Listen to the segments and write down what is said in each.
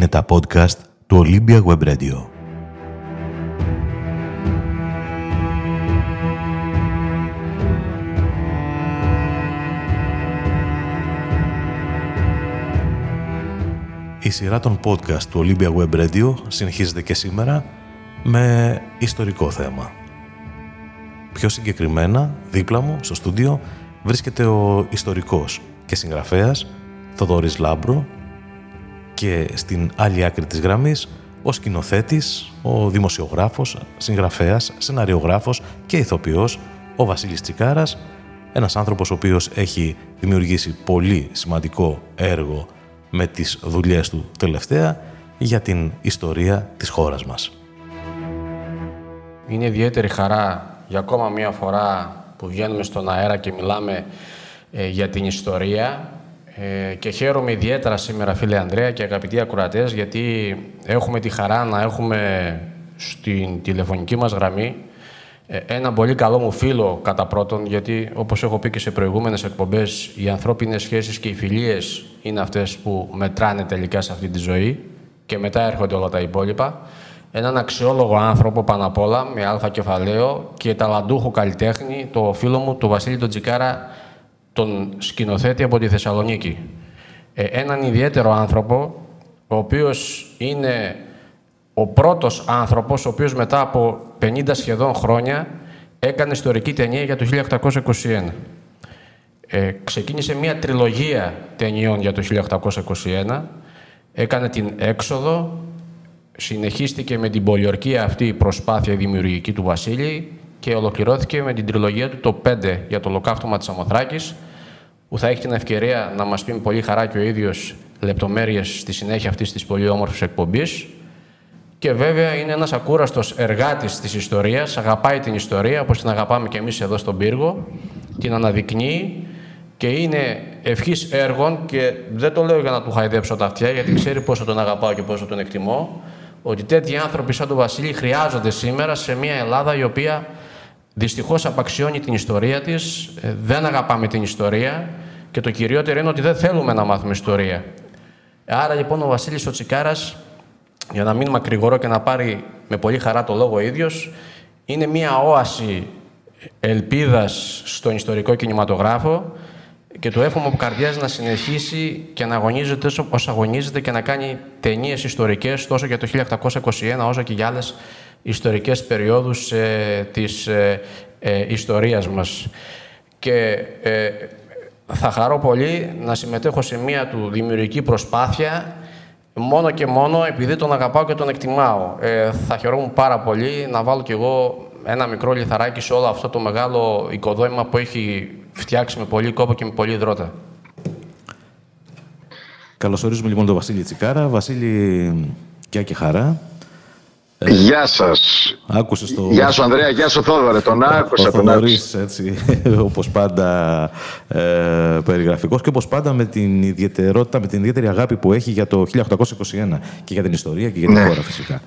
Είναι τα podcast του Olympia Web Radio. Η σειρά των podcast του Olympia Web Radio συνεχίζεται και σήμερα με ιστορικό θέμα. Πιο συγκεκριμένα, δίπλα μου, στο στούντιο, βρίσκεται ο ιστορικός και συγγραφέας Θοδωρής Λάμπρου και στην άλλη άκρη της γραμμής ο σκηνοθέτης, ο δημοσιογράφος, συγγραφέας, σεναριογράφος και ηθοποιός ο Βασίλης Τσικάρας, ένας άνθρωπος ο οποίος έχει δημιουργήσει πολύ σημαντικό έργο με τις δουλειές του τελευταία για την ιστορία της χώρας μας. Είναι ιδιαίτερη χαρά για ακόμα μία φορά που βγαίνουμε στον αέρα και μιλάμε ε, για την ιστορία ε, και χαίρομαι ιδιαίτερα σήμερα φίλε Ανδρέα και αγαπητοί ακροατές γιατί έχουμε τη χαρά να έχουμε στην τηλεφωνική μας γραμμή ε, ένα πολύ καλό μου φίλο κατά πρώτον, γιατί όπως έχω πει και σε προηγούμενες εκπομπές, οι ανθρώπινες σχέσεις και οι φιλίες είναι αυτές που μετράνε τελικά σε αυτή τη ζωή και μετά έρχονται όλα τα υπόλοιπα. Έναν αξιόλογο άνθρωπο πάνω απ' όλα, με αλφα κεφαλαίο και ταλαντούχο καλλιτέχνη, το φίλο μου, τον Βασίλη τον Τζικάρα, τον σκηνοθέτη από τη Θεσσαλονίκη. Ε, έναν ιδιαίτερο άνθρωπο, ο οποίος είναι ο πρώτος άνθρωπος, ο οποίος μετά από 50 σχεδόν χρόνια έκανε ιστορική ταινία για το 1821. Ε, ξεκίνησε μια τριλογία ταινιών για το 1821. Έκανε την έξοδο, συνεχίστηκε με την πολιορκία αυτή η προσπάθεια δημιουργική του Βασίλη και ολοκληρώθηκε με την τριλογία του το 5 για το ολοκαύτωμα της Αμοθράκης, που θα έχει την ευκαιρία να μας πει με πολύ χαρά και ο ίδιος λεπτομέρειες στη συνέχεια αυτής της πολύ όμορφης εκπομπής. Και βέβαια είναι ένας ακούραστος εργάτης της ιστορίας, αγαπάει την ιστορία, όπως την αγαπάμε και εμείς εδώ στον πύργο, την αναδεικνύει και είναι ευχής έργων και δεν το λέω για να του χαϊδέψω τα αυτιά, γιατί ξέρει πόσο τον αγαπάω και πόσο τον εκτιμώ, ότι τέτοιοι άνθρωποι σαν τον Βασίλη χρειάζονται σήμερα σε μια Ελλάδα η οποία δυστυχώς απαξιώνει την ιστορία της, ε, δεν αγαπάμε την ιστορία και το κυριότερο είναι ότι δεν θέλουμε να μάθουμε ιστορία. Άρα λοιπόν ο Βασίλης ο Τσικάρας για να μην μακρηγορώ και να πάρει με πολύ χαρά το λόγο ίδιος, είναι μια όαση ελπίδας στον ιστορικό κινηματογράφο και του εύχομαι από καρδιάς να συνεχίσει και να αγωνίζεται όσο αγωνίζεται και να κάνει ταινίες ιστορικές τόσο για το 1821 όσο και για άλλες ιστορικές περιόδους ε, της ε, ε, ιστορίας μας. Και ε, θα χαρώ πολύ να συμμετέχω σε μια του δημιουργική προσπάθεια μόνο και μόνο επειδή τον αγαπάω και τον εκτιμάω. Ε, θα χαιρόμουν πάρα πολύ να βάλω κι εγώ ένα μικρό λιθαράκι σε όλο αυτό το μεγάλο οικοδόμημα που έχει φτιάξει με πολύ κόπο και με πολύ υδρότα. Καλωσορίζουμε λοιπόν τον Βασίλη Τσικάρα. Βασίλη, και και χαρά. Ε, γεια σας. Άκουσες το. Γεια σου, Ανδρέα. Γεια σου, Θόδωρε. Τον άκουσα. τον άκουσα. έτσι, όπως πάντα ε, περιγραφικός και όπως πάντα με την ιδιαιτερότητα, με την ιδιαίτερη αγάπη που έχει για το 1821 και για την ιστορία και για την ναι. χώρα, φυσικά.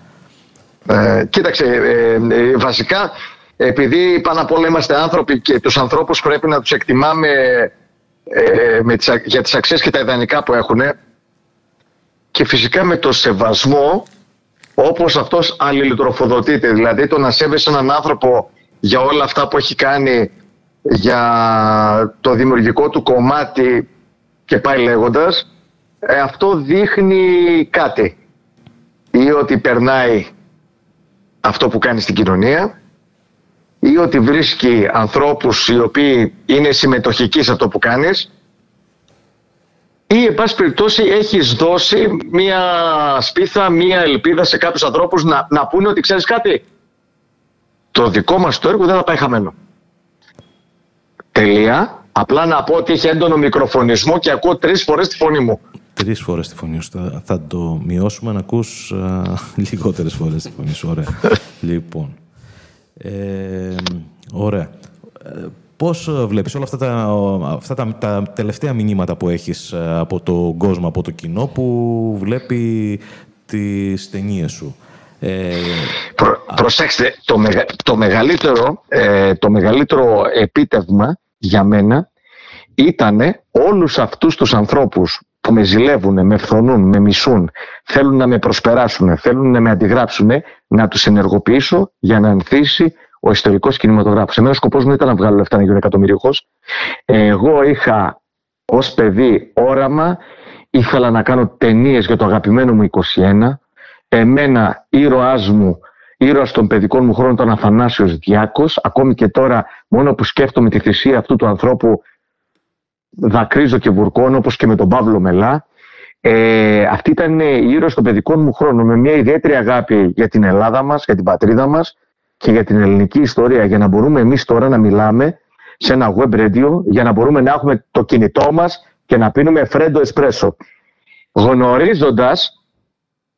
Ε, κοίταξε, ε, ε, βασικά, επειδή πάνω απ' όλα είμαστε άνθρωποι και τους ανθρώπους πρέπει να τους εκτιμάμε ε, με τις, για τις αξίες και τα ιδανικά που έχουν και φυσικά με το σεβασμό όπως αυτός αλληλετροφοδοτείται. Δηλαδή το να σέβεσαι έναν άνθρωπο για όλα αυτά που έχει κάνει για το δημιουργικό του κομμάτι και πάει λέγοντας, ε, αυτό δείχνει κάτι. Ή ότι περνάει αυτό που κάνει στην κοινωνία ή ότι βρίσκει ανθρώπους οι οποίοι είναι συμμετοχικοί σε αυτό που κάνεις ή εν πάση περιπτώσει έχεις δώσει μία σπίθα, μία ελπίδα σε κάποιους ανθρώπους να, να πούνε ότι ξέρεις κάτι; Το δικό μας το έργο δεν θα πάει χαμένο. Τελεία. Απλά να πω ότι έχει έντονο μικροφωνισμό και ακούω τρεις φορές τη φωνή μου. Τρεις φορές τη φωνή σου. Θα, το μειώσουμε να ακούς α, λιγότερες φορές τη φωνή σου. Ωραία. λοιπόν. Ε, ωραία. Ε, πώς βλέπεις όλα αυτά, τα, αυτά τα, τα τελευταία μηνύματα που έχεις ε, από τον κόσμο, από το κοινό που βλέπει τις ταινίες σου; Ε, προσέξτε, το, το, μεγαλύτερο, ε, το μεγαλύτερο επίτευγμα για μένα ήταν όλους αυτούς τους ανθρώπους που με ζηλεύουν, με φθονούν, με μισούν, θέλουν να με προσπεράσουν, θέλουν να με αντιγράψουν, να τους ενεργοποιήσω για να ανθίσει ο ιστορικός κινηματογράφος. Εμένα ο σκοπός μου ήταν να βγάλω λεφτά να γίνω εκατομμυριούχο. Εγώ είχα ως παιδί όραμα, ήθελα να κάνω ταινίες για το αγαπημένο μου 21. Εμένα, ήρωάς μου, ήρωας των παιδικών μου χρόνων, ήταν Αθανάσιος Διάκος. Ακόμη και τώρα, μόνο που σκέφτομαι τη θυσία αυτού του ανθρώπου, δακρύζω και βουρκώνω, όπως και με τον Παύλο Μελά. Ε, αυτή ήταν η ήρωα των παιδικών μου χρόνων, με μια ιδιαίτερη αγάπη για την Ελλάδα μας, για την πατρίδα μας και για την ελληνική ιστορία, για να μπορούμε εμείς τώρα να μιλάμε σε ένα web radio, για να μπορούμε να έχουμε το κινητό μας και να πίνουμε φρέντο εσπρέσο. Γνωρίζοντας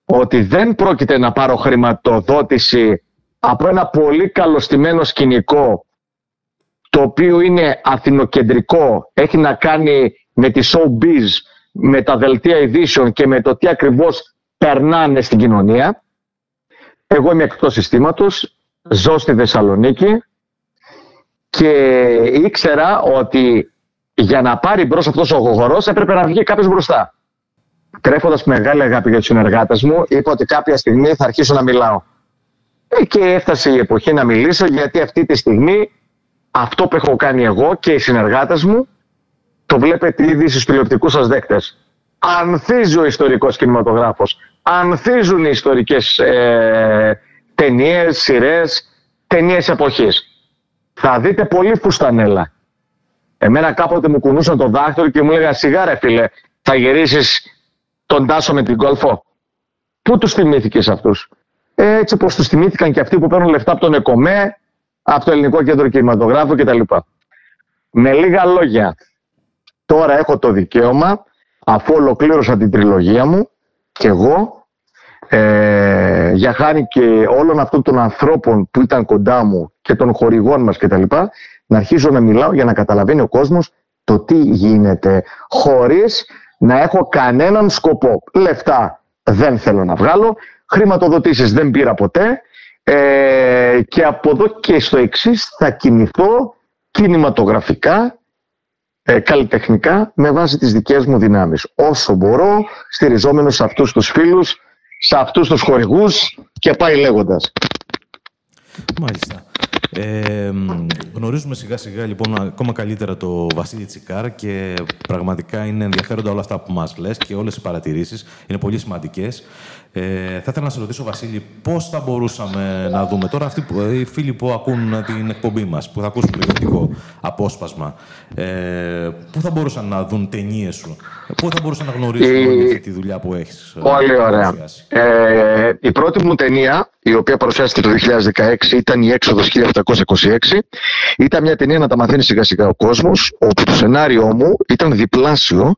ότι δεν πρόκειται να πάρω χρηματοδότηση από ένα πολύ καλοστημένο σκηνικό το οποίο είναι αθηνοκεντρικό, έχει να κάνει με τη showbiz, με τα δελτία ειδήσεων και με το τι ακριβώς περνάνε στην κοινωνία. Εγώ είμαι εκτός συστήματος, ζω στη Θεσσαλονίκη και ήξερα ότι για να πάρει μπρος αυτός ο γογορός έπρεπε να βγει κάποιος μπροστά. Τρέφοντας μεγάλη αγάπη για τους συνεργάτες μου, είπα ότι κάποια στιγμή θα αρχίσω να μιλάω. Ε, και έφτασε η εποχή να μιλήσω γιατί αυτή τη στιγμή αυτό που έχω κάνει εγώ και οι συνεργάτες μου το βλέπετε ήδη στους τηλεοπτικούς σας δέκτες. Ανθίζει ο ιστορικός κινηματογράφος. Ανθίζουν οι ιστορικές ε, ταινίες, σειρές, ταινίες εποχής. Θα δείτε πολύ φουστανέλα. Εμένα κάποτε μου κουνούσαν το δάχτυλο και μου έλεγαν σιγά φίλε, θα γυρίσεις τον Τάσο με την Κόλφο. Πού τους θυμήθηκες αυτούς; Ε, έτσι όπως τους θυμήθηκαν και αυτοί που παίρνουν λεφτά από τον ΕΚΟΜΕ, από το Ελληνικό Κέντρο Κινηματογράφου κτλ. Με λίγα λόγια, τώρα έχω το δικαίωμα, αφού ολοκλήρωσα την τριλογία μου, και εγώ, ε, για χάρη και όλων αυτών των ανθρώπων που ήταν κοντά μου και των χορηγών μας κτλ. Να αρχίσω να μιλάω για να καταλαβαίνει ο κόσμος το τι γίνεται, χωρίς να έχω κανέναν σκοπό. Λεφτά δεν θέλω να βγάλω, χρηματοδοτήσεις δεν πήρα ποτέ, ε, και από εδώ και στο εξής θα κινηθώ κινηματογραφικά, ε, καλλιτεχνικά με βάση τις δικές μου δυνάμεις. Όσο μπορώ, στηριζόμενος σε αυτούς τους φίλους, σε αυτούς τους χορηγούς και πάει λέγοντας. Μάλιστα. Ε, γνωρίζουμε σιγά σιγά λοιπόν ακόμα καλύτερα το Βασίλη Τσικάρ και πραγματικά είναι ενδιαφέροντα όλα αυτά που μας λες και όλες οι παρατηρήσεις είναι πολύ σημαντικές. Ε, θα ήθελα να σε ρωτήσω, Βασίλη, πώς θα μπορούσαμε να δούμε τώρα αυτοί που, οι φίλοι που ακούν την εκπομπή μας, που θα ακούσουν το ιδιωτικό απόσπασμα, ε, πού θα μπορούσαν να δουν ταινίες σου, πού θα μπορούσαν να γνωρίσουν η... αυτή τη δουλειά που έχεις. Ε, πολύ ωραία. Ε, η πρώτη μου ταινία, η οποία παρουσιάστηκε το 2016, ήταν η Έξοδος 1726. Ήταν μια ταινία να τα μαθαίνει σιγά σιγά ο κόσμος, όπου το σενάριό μου ήταν διπλάσιο,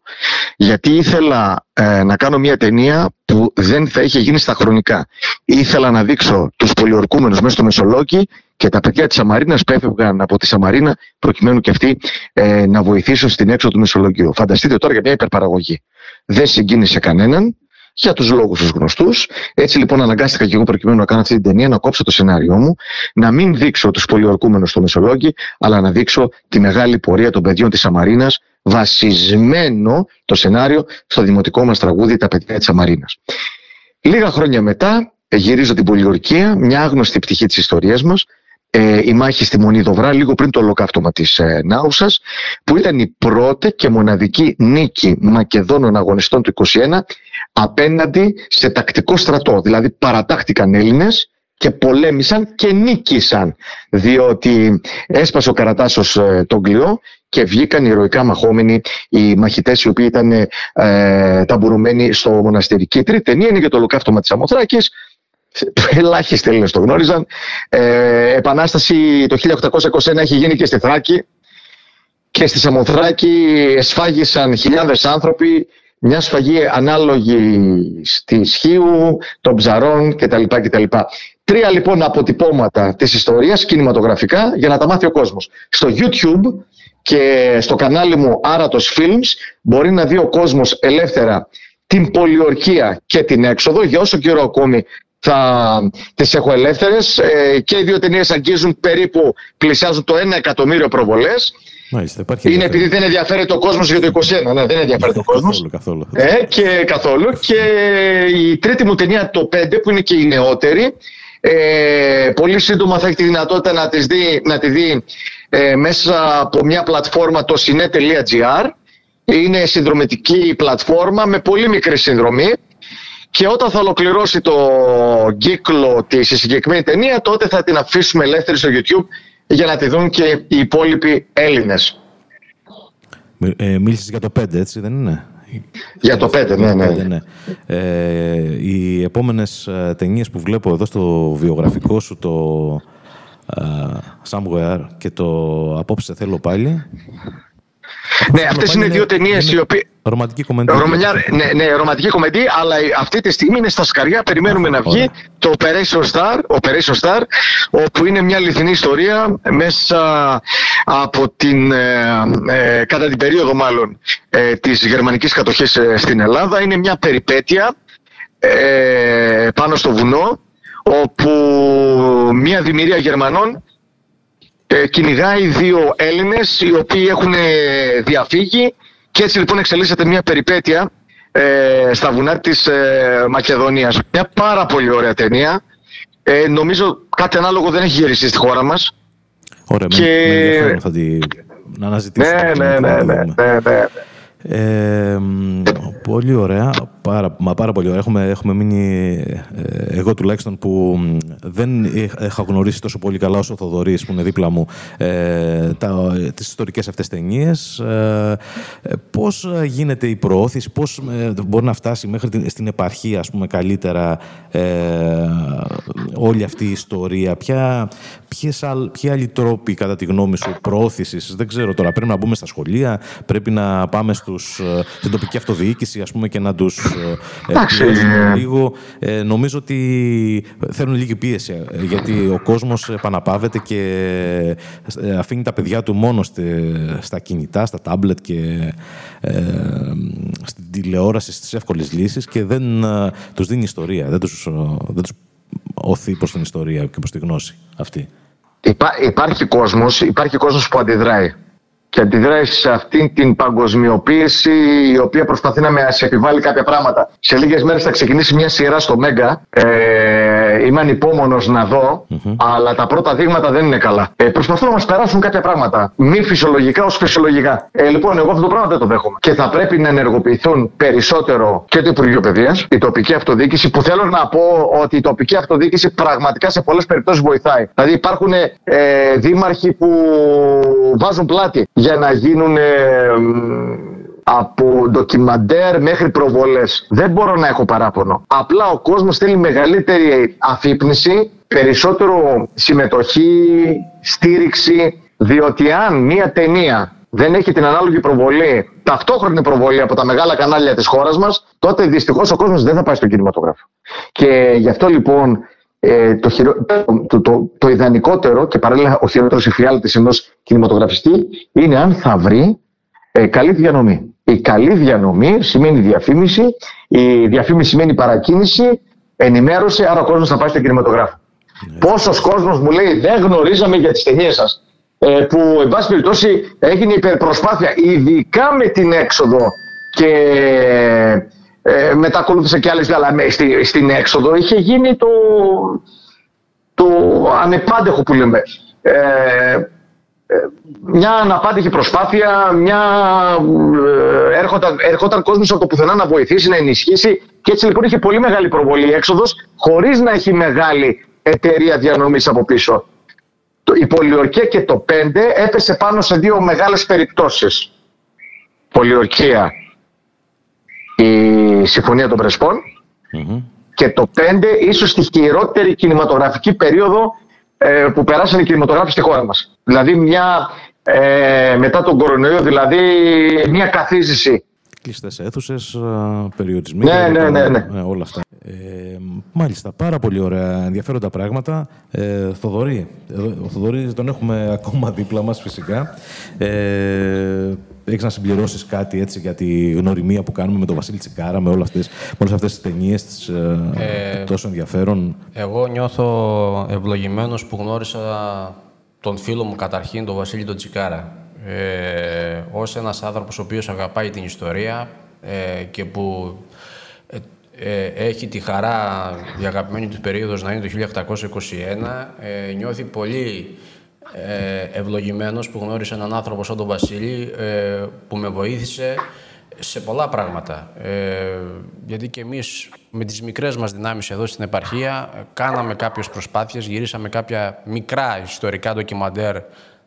γιατί ήθελα ε, να κάνω μια ταινία που δεν θα είχε γίνει στα χρονικά. Ήθελα να δείξω τους πολιορκούμενους μέσα στο Μεσολόγγι και τα παιδιά της Σαμαρίνας που έφευγαν από τη Σαμαρίνα προκειμένου και αυτοί ε, να βοηθήσουν στην έξοδο του Μεσολογγίου. Φανταστείτε τώρα για μια υπερπαραγωγή. Δεν συγκίνησε κανέναν για τους λόγους τους γνωστούς. Έτσι λοιπόν αναγκάστηκα και εγώ προκειμένου να κάνω αυτή την ταινία να κόψω το σενάριό μου, να μην δείξω τους πολιορκούμενους στο Μεσολόγγι, αλλά να δείξω τη μεγάλη πορεία των παιδιών της Σαμαρίνας βασισμένο το σενάριο στο δημοτικό μας τραγούδι «Τα παιδιά της Αμαρίνας». Λίγα χρόνια μετά γυρίζω την πολιορκία, μια άγνωστη πτυχή της ιστορίας μας, ε, η μάχη στη Μονή Δοβρά, λίγο πριν το ολοκαύτωμα της ε, Νάουσας, που ήταν η πρώτη και μοναδική νίκη Μακεδόνων αγωνιστών του 21 απέναντι σε τακτικό στρατό. Δηλαδή παρατάχτηκαν Έλληνες και πολέμησαν και νίκησαν διότι έσπασε ο Καρατάσος ε, τον κλειό και βγήκαν ηρωικά μαχόμενοι οι μαχητές οι οποίοι ήταν ε, ταμπουρουμένοι στο μοναστήρι. Και η τρίτη ταινία είναι για το ολοκαύτωμα της Αμοθράκης ελάχιστοι Έλληνες το γνώριζαν. Ε, επανάσταση το 1821 έχει γίνει και στη Θράκη και στη Σαμοθράκη εσφάγησαν χιλιάδες άνθρωποι μια σφαγή ανάλογη στη Σχίου, των Ψαρών κτλ. κτλ. Τρία λοιπόν αποτυπώματα της ιστορίας κινηματογραφικά για να τα μάθει ο κόσμος. Στο YouTube και στο κανάλι μου Άρατος Films μπορεί να δει ο κόσμος ελεύθερα την πολιορκία και την έξοδο για όσο καιρό ακόμη θα τις έχω ελεύθερες ε, και οι δύο ταινίες αγγίζουν περίπου πλησιάζουν το 1 εκατομμύριο προβολές Μάλιστα, υπάρχει είναι επειδή δεν ενδιαφέρεται ο κόσμος για το 21. Ναι, δεν ενδιαφέρεται ο κόσμος. καθόλου, καθόλου. Ε, και καθόλου. Και η τρίτη μου ταινία, το 5, που είναι και η νεότερη, ε, πολύ σύντομα θα έχει τη δυνατότητα να, τις δει, να τη δει ε, μέσα από μια πλατφόρμα το cine.gr. Είναι συνδρομητική πλατφόρμα με πολύ μικρή συνδρομή. Και όταν θα ολοκληρώσει το κύκλο της συγκεκριμένη ταινία, τότε θα την αφήσουμε ελεύθερη στο YouTube για να τη δουν και οι υπόλοιποι Έλληνες. Ε, μίλησες για το 5, έτσι δεν είναι; Για το 5, ναι, ναι. 5, ναι. Ε, οι επόμενες ε, ταινίες που βλέπω εδώ στο βιογραφικό σου, το uh, Somewhere και το Απόψε θέλω πάλι, ναι, αυτές είναι δύο ταινίες οι οποίε. Ρομαντική κομμεντή. ναι, ναι, ρομαντική κομμεντή, αλλά αυτή τη στιγμή είναι στα σκαριά. Περιμένουμε να βγει το Operation Star, Operation Star, όπου είναι μια αληθινή ιστορία μέσα από την, ε, ε, κατά την περίοδο μάλλον ε, της γερμανικής κατοχής ε, στην Ελλάδα. Είναι μια περιπέτεια ε, πάνω στο βουνό, όπου μια δημιουργία Γερμανών ε, κυνηγάει δύο Έλληνες οι οποίοι έχουν ε, διαφύγει και έτσι λοιπόν εξελίσσεται μια περιπέτεια ε, στα βουνά της ε, Μακεδονίας. Μια πάρα πολύ ωραία ταινία. Ε, νομίζω κάτι ανάλογο δεν έχει γυριστεί στη χώρα μας. Ωραία, και... με, θα τη... να αναζητήσουμε. Ναι, ναι, ναι, ναι, ναι, ναι. Ε, πολύ ωραία, πάρα, μα πάρα πολύ ωραία. Έχουμε, έχουμε μείνει, ε, εγώ τουλάχιστον που δεν είχα γνωρίσει τόσο πολύ καλά όσο ο Θοδωρής που είναι δίπλα μου ε, τα, τις ιστορικές αυτές ταινίες. Ε, πώς γίνεται η προώθηση, πώς ε, μπορεί να φτάσει μέχρι την, στην επαρχία ας πούμε, καλύτερα ε, όλη αυτή η ιστορία. Ποια, ποιες, ποιοι άλλοι τρόποι κατά τη γνώμη σου προώθησης, δεν ξέρω τώρα, πρέπει να μπούμε στα σχολεία, πρέπει να πάμε στους, ε, στην τοπική αυτοδιοίκηση ας πούμε, και να τους ε, λίγο. Ε, νομίζω ότι θέλουν λίγη πίεση, γιατί ο κόσμος επαναπάβεται και αφήνει τα παιδιά του μόνο στα κινητά, στα τάμπλετ και ε, στην τηλεόραση, στις εύκολες λύσεις και δεν τους δίνει ιστορία, δεν τους, δεν τους οθεί προς την ιστορία και προς τη γνώση αυτή. υπάρχει κόσμος, υπάρχει κόσμος που αντιδράει και αντιδράει σε αυτήν την παγκοσμιοποίηση η οποία προσπαθεί να σε επιβάλλει κάποια πράγματα. Σε λίγες μέρες θα ξεκινήσει μια σειρά στο Μέγκα. Ε, είμαι ανυπόμονος να δω, αλλά τα πρώτα δείγματα δεν είναι καλά. Ε, προσπαθούν να μας περάσουν κάποια πράγματα. Μη φυσιολογικά ως φυσιολογικά. Ε, λοιπόν, εγώ αυτό το πράγμα δεν το δέχομαι. Και θα πρέπει να ενεργοποιηθούν περισσότερο και το Υπουργείο Παιδείας, η τοπική αυτοδιοίκηση, που θέλω να πω ότι η τοπική αυτοδιοίκηση πραγματικά σε πολλές περιπτώσεις βοηθάει. Δηλαδή υπάρχουν ε, δήμαρχοι που βάζουν πλάτη για να γίνουν από ντοκιμαντέρ μέχρι προβολές. Δεν μπορώ να έχω παράπονο. Απλά ο κόσμος θέλει μεγαλύτερη αφύπνιση, περισσότερο συμμετοχή, στήριξη, διότι αν μία ταινία δεν έχει την ανάλογη προβολή, ταυτόχρονη προβολή από τα μεγάλα κανάλια της χώρας μας, τότε δυστυχώς ο κόσμος δεν θα πάει στο κινηματογράφο. Και γι' αυτό λοιπόν ε, το, το, το, το, ιδανικότερο και παράλληλα ο χειρότερος εφιάλτης ενός κινηματογραφιστή είναι αν θα βρει ε, καλή διανομή. Η καλή διανομή σημαίνει διαφήμιση, η διαφήμιση σημαίνει παρακίνηση, ενημέρωση, άρα ο κόσμος θα πάει στο κινηματογράφο. Ναι. Πόσος κόσμος μου λέει δεν γνωρίζαμε για τις ταινίες σας. Ε, που εν πάση περιπτώσει έγινε υπερπροσπάθεια, ειδικά με την έξοδο και ε, μετά ακολούθησε και άλλες, αλλά στη, στην έξοδο είχε γίνει το, το ανεπάντεχο που λέμε. Ε, ε μια αναπάντηχη προσπάθεια, μια, ε, έρχονταν, έρχονταν κόσμος από το πουθενά να βοηθήσει, να ενισχύσει και έτσι λοιπόν είχε πολύ μεγάλη προβολή η έξοδος χωρίς να έχει μεγάλη εταιρεία διανομής από πίσω. Η πολιορκία και το 5 έπεσε πάνω σε δύο μεγάλες περιπτώσεις. Πολιορκία η Συμφωνία των πρεσπων και το 5 ίσως τη χειρότερη κινηματογραφική περίοδο ε, που περάσανε οι κινηματογράφοι στη χώρα μας. Δηλαδή μια, ε, μετά τον κορονοϊό, δηλαδή μια καθίζηση. Κλειστές αίθουσες, περιορισμοί, ναι, ναι, ναι, ναι. Ε, όλα αυτά. Ε, μάλιστα, πάρα πολύ ωραία, ενδιαφέροντα πράγματα. Ε, Θοδωρή, ο Θοδωρής τον έχουμε ακόμα δίπλα μας φυσικά. Ε, έχεις να συμπληρώσεις κάτι έτσι για τη γνωριμία που κάνουμε με τον Βασίλη Τσικάρα, με, όλες αυτές όλες αυτές τις ταινίες, ε, τόσο ενδιαφέρον. Εγώ νιώθω ευλογημένος που γνώρισα τον φίλο μου καταρχήν, τον Βασίλη τον Τσικάρα. Ε, ως ένας άνθρωπος ο οποίος αγαπάει την ιστορία ε, και που ε, ε, έχει τη χαρά η αγαπημένη του περίοδος να είναι το 1821, ε, νιώθει πολύ ε, ευλογημένος που γνώρισε έναν άνθρωπο σαν τον Βασίλη που με βοήθησε σε πολλά πράγματα. Ε, γιατί και εμείς με τις μικρές μας δυνάμεις εδώ στην επαρχία κάναμε κάποιες προσπάθειες, γυρίσαμε κάποια μικρά ιστορικά ντοκιμαντέρ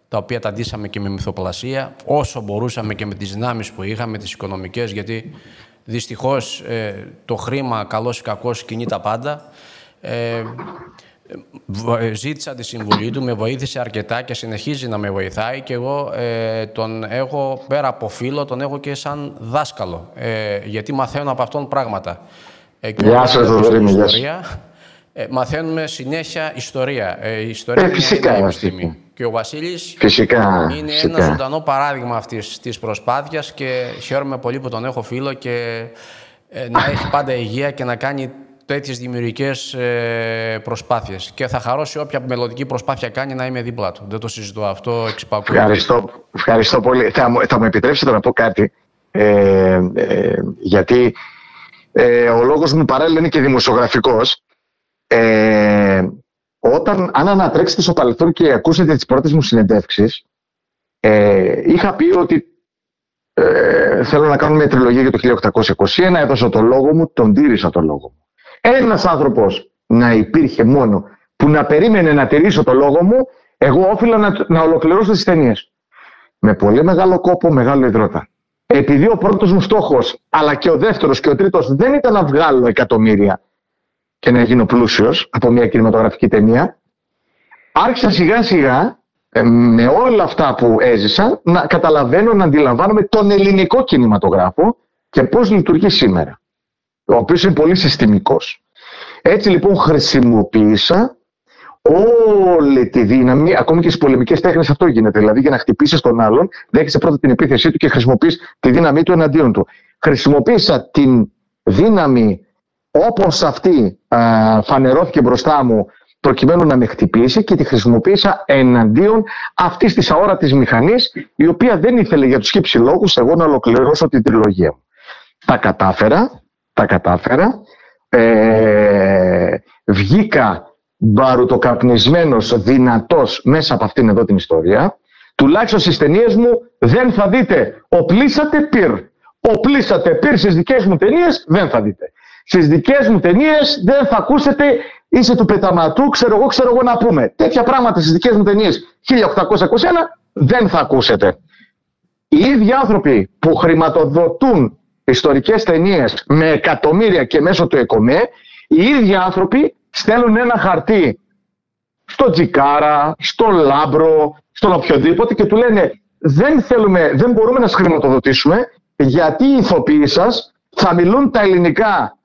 τα οποία τα ντύσαμε και με μυθοπλασία, όσο μπορούσαμε και με τις δυνάμεις που είχαμε, τις οικονομικές, γιατί δυστυχώς ε, το χρήμα καλός ή κακός κινεί τα πάντα. Ε, ζήτησα τη συμβουλή του, με βοήθησε αρκετά και συνεχίζει να με βοηθάει και εγώ ε, τον έχω πέρα από φίλο, τον έχω και σαν δάσκαλο, ε, γιατί μαθαίνω από αυτόν πράγματα. Ε, γεια σας, ιστορία, ε, μαθαίνουμε συνέχεια ιστορία. Ε, η ιστορία ε, φυσικά, είναι επιστήμη. Και ο Βασίλης φυσικά, είναι ένα ζωντανό παράδειγμα αυτής της προσπάθειας και χαίρομαι πολύ που τον έχω φίλο και ε, να έχει πάντα υγεία και να κάνει τέτοιες δημιουργικές ε, προσπάθειες. Και θα χαρώ σε όποια μελλοντική προσπάθεια κάνει να είμαι δίπλα του. Δεν το συζητώ αυτό, εξυπακούω. Ευχαριστώ, ευχαριστώ πολύ. Θα, θα μου επιτρέψετε να πω κάτι, ε, ε, γιατί ε, ο λόγος μου παράλληλα είναι και δημοσιογραφικός. Ε, όταν, αν ανατρέξετε στο παρελθόν και ακούσετε τις πρώτες μου συνεντεύξεις, ε, είχα πει ότι ε, θέλω να κάνω μια τριλογία για το 1821, έδωσα το λόγο μου, τον τήρησα το λόγο μου. Ένας άνθρωπος να υπήρχε μόνο που να περίμενε να τηρήσω το λόγο μου, εγώ όφυλα να, να ολοκληρώσω τις ταινίες. Με πολύ μεγάλο κόπο, μεγάλο υδρότα. Επειδή ο πρώτος μου στόχος, αλλά και ο δεύτερος και ο τρίτος δεν ήταν να βγάλω εκατομμύρια και να γίνω πλούσιος από μια κινηματογραφική ταινία, άρχισα σιγά σιγά ε, με όλα αυτά που έζησα να καταλαβαίνω, να αντιλαμβάνομαι τον ελληνικό κινηματογράφο και πώς λειτουργεί σήμερα ο οποίος είναι πολύ συστημικός. Έτσι λοιπόν χρησιμοποίησα όλη τη δύναμη, ακόμη και στις πολεμικές τέχνες αυτό γίνεται. Δηλαδή, για να χτυπήσεις τον άλλον, δέχεσαι πρώτα την επίθεσή του και χρησιμοποιείς τη δύναμή του εναντίον του. Χρησιμοποίησα την δύναμη όπως αυτή α, φανερώθηκε μπροστά μου, προκειμένου να με χτυπήσει και τη χρησιμοποίησα εναντίον αυτής της αόρατης μηχανής, η οποία δεν ήθελε για τους χύψη λόγους εγώ να ολοκληρώσω την τριλογία μου. Τα κατάφερα, τα κατάφερα. Ε, βγήκα μπαρουτοκαπνισμένος, δυνατός μέσα από αυτήν εδώ την ιστορία. Τουλάχιστον στις ταινίες μου δεν θα δείτε οπλίσατε πυρ. Οπλίσατε πυρ στις δικές μου ταινίες δεν θα δείτε. Στις δικές μου ταινίες δεν θα ακούσετε είσαι του πεταματού, ξέρω εγώ, ξέρω εγώ να πούμε. Τέτοια πράγματα στις δικές μου ταινίες 1821 δεν θα ακούσετε. Οι ίδιοι άνθρωποι που χρηματοδοτούν ιστορικές ταινίες με εκατομμύρια και μέσω του ΕΚΟΜΕ, οι ίδιοι άνθρωποι στέλνουν ένα χαρτί στο Τσικάρα, στο Λάμπρο, στον οποιοδήποτε και του λένε δεν, θέλουμε, δεν μπορούμε να σας χρηματοδοτήσουμε γιατί οι ηθοποιοί σας θα μιλούν τα ελληνικά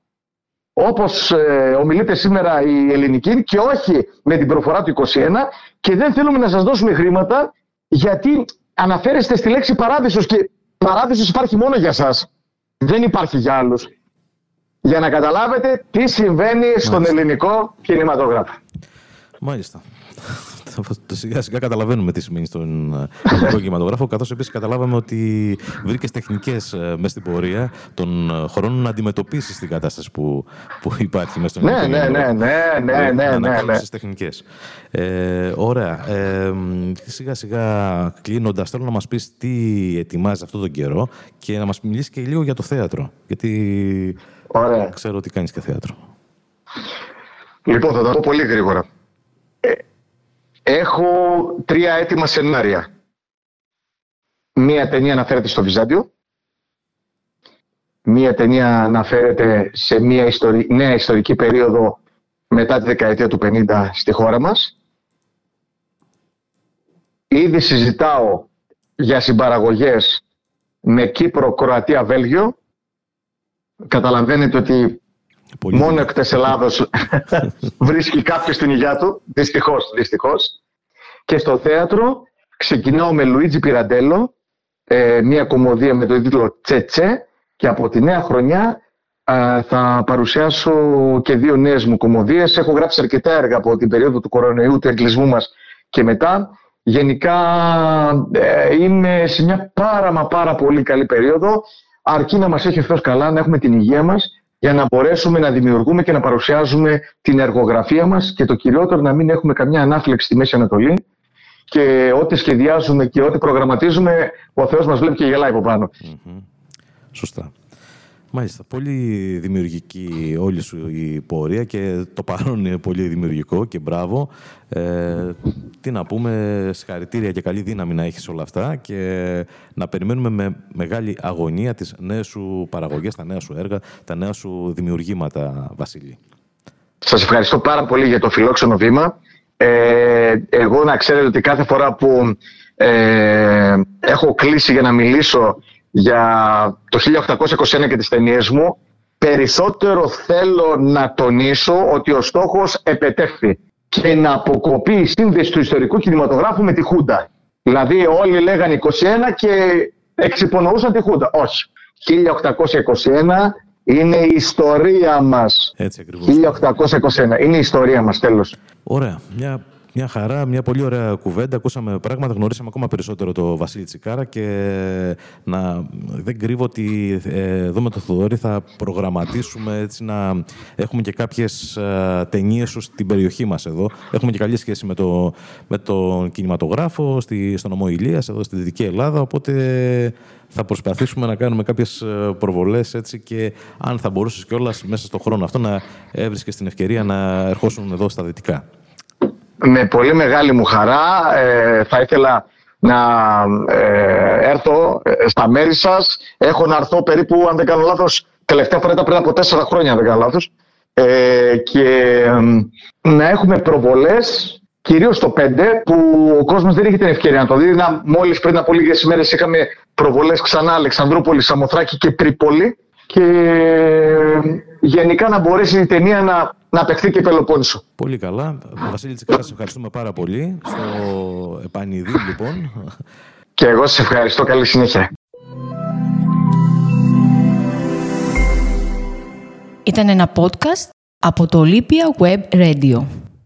όπως ε, ομιλείται σήμερα η ελληνική και όχι με την προφορά του 21 και δεν θέλουμε να σας δώσουμε χρήματα γιατί αναφέρεστε στη λέξη παράδεισος και παράδεισος υπάρχει μόνο για σας δεν υπάρχει για άλλους. Για να καταλάβετε τι συμβαίνει στον ελληνικό κινηματογράφο. Μάλιστα. Το σιγά σιγά καταλαβαίνουμε τι σημαίνει στον ελληνικό κινηματογράφο, καθώς επίσης καταλάβαμε ότι βρήκες τεχνικές ε, μέσα στην πορεία των ε, χρόνων να αντιμετωπίσεις την κατάσταση που, που υπάρχει μέσα στον ναι, ελληνικό ναι, ναι, ναι, ναι, ναι, ναι, ναι. τεχνικές. Ε, ωραία. Ε, σιγά σιγά κλείνοντας, θέλω να μας πεις τι ετοιμάζεις αυτόν τον καιρό και να μας μιλήσεις και λίγο για το θέατρο. Γιατί ωραία. ξέρω ότι κάνεις και θέατρο. Λοιπόν, θα τα πω πολύ γρήγορα. Έχω τρία έτοιμα σενάρια. Μία ταινία αναφέρεται στο Βυζάντιο. Μία ταινία αναφέρεται σε μία νέα ιστορική περίοδο μετά τη δεκαετία του 50 στη χώρα μας. Ήδη συζητάω για συμπαραγωγές με Κύπρο, Κροατία, Βέλγιο. Καταλαβαίνετε ότι Πολύ Μόνο εκτός Ελλάδος βρίσκει κάποιος την υγειά του. Δυστυχώς, δυστυχώς. Και στο θέατρο ξεκινάω με Λουίτζι Πιραντέλο, ε, μια κομμωδία με τον τίτλο Τσέτσε και από τη νέα χρονιά θα παρουσιάσω και δύο νέες μου κομμωδίες. Έχω γράψει αρκετά έργα από την περίοδο του κορονοϊού, του εγκλισμού μας και μετά Γενικά ε, είμαι σε μια πάρα μα πάρα πολύ καλή περίοδο αρκεί να μας έχει ευθώς καλά, να έχουμε την υγεία μας για να μπορέσουμε να δημιουργούμε και να παρουσιάζουμε την εργογραφία μας και το κυριότερο να μην έχουμε καμιά ανάφλεξη στη Μέση Ανατολή και ό,τι σχεδιάζουμε και ό,τι προγραμματίζουμε ο Θεός μας βλέπει και γελάει από πάνω. Σωστά. Μάλιστα. Πολύ δημιουργική όλη σου η πορεία και το παρόν είναι πολύ δημιουργικό και μπράβο. Ε, τι να πούμε, συγχαρητήρια και καλή δύναμη να έχεις όλα αυτά και να περιμένουμε με μεγάλη αγωνία τις νέες σου παραγωγές, τα νέα σου έργα, τα νέα σου δημιουργήματα, Βασίλη. Σας ευχαριστώ πάρα πολύ για το φιλόξενο βήμα. Ε, εγώ να ξέρετε ότι κάθε φορά που ε, έχω κλείσει για να μιλήσω για το 1821 και τις ταινίες μου, περισσότερο θέλω να τονίσω ότι ο στόχος επετεύχθη και να αποκοπεί η σύνδεση του ιστορικού κινηματογράφου με τη Χούντα. Δηλαδή όλοι λέγανε 21 και εξυπονοούσαν τη Χούντα. Όχι. 1821 είναι η ιστορία μας. Έτσι ακριβώς. 1821 είναι η ιστορία μας, τέλος. Ωραία. Μια μια χαρά, μια πολύ ωραία κουβέντα. Ακούσαμε πράγματα, γνωρίσαμε ακόμα περισσότερο το Βασίλη Τσικάρα και να, δεν κρύβω ότι ε, εδώ με το Θοδωρή θα προγραμματίσουμε έτσι να έχουμε και κάποιες ε, ταινίες σου στην περιοχή μας εδώ. Έχουμε και καλή σχέση με, το, με τον κινηματογράφο στη, στον νομό Ηλίας, εδώ στη Δυτική Ελλάδα, οπότε θα προσπαθήσουμε να κάνουμε κάποιες ε, προβολές έτσι και αν θα μπορούσες κιόλας μέσα στον χρόνο αυτό να έβρισκες την ευκαιρία να ερχόσουν εδώ στα Δυτικά. Με πολύ μεγάλη μου χαρά ε, θα ήθελα να ε, έρθω ε, στα μέρη σας. Έχω να έρθω περίπου, αν δεν κάνω λάθος, τελευταία φορά ήταν πριν από τέσσερα χρόνια, αν δεν κάνω λάθος. Ε, και να έχουμε προβολές, κυρίως το 5, που ο κόσμος δεν είχε την ευκαιρία να το δει. Να, μόλις πριν από λίγες ημέρες είχαμε προβολές ξανά Αλεξανδρούπολη, Σαμοθράκη και Τρίπολη και γενικά να μπορέσει η ταινία να, να απεχθεί και Πελοπόννησο. Πολύ καλά. Βασίλη Τσικάρα, σε ευχαριστούμε πάρα πολύ. Στο επανειδή, λοιπόν. Και εγώ σε ευχαριστώ. Καλή συνέχεια. Ήταν ένα podcast από το Olympia Web Radio.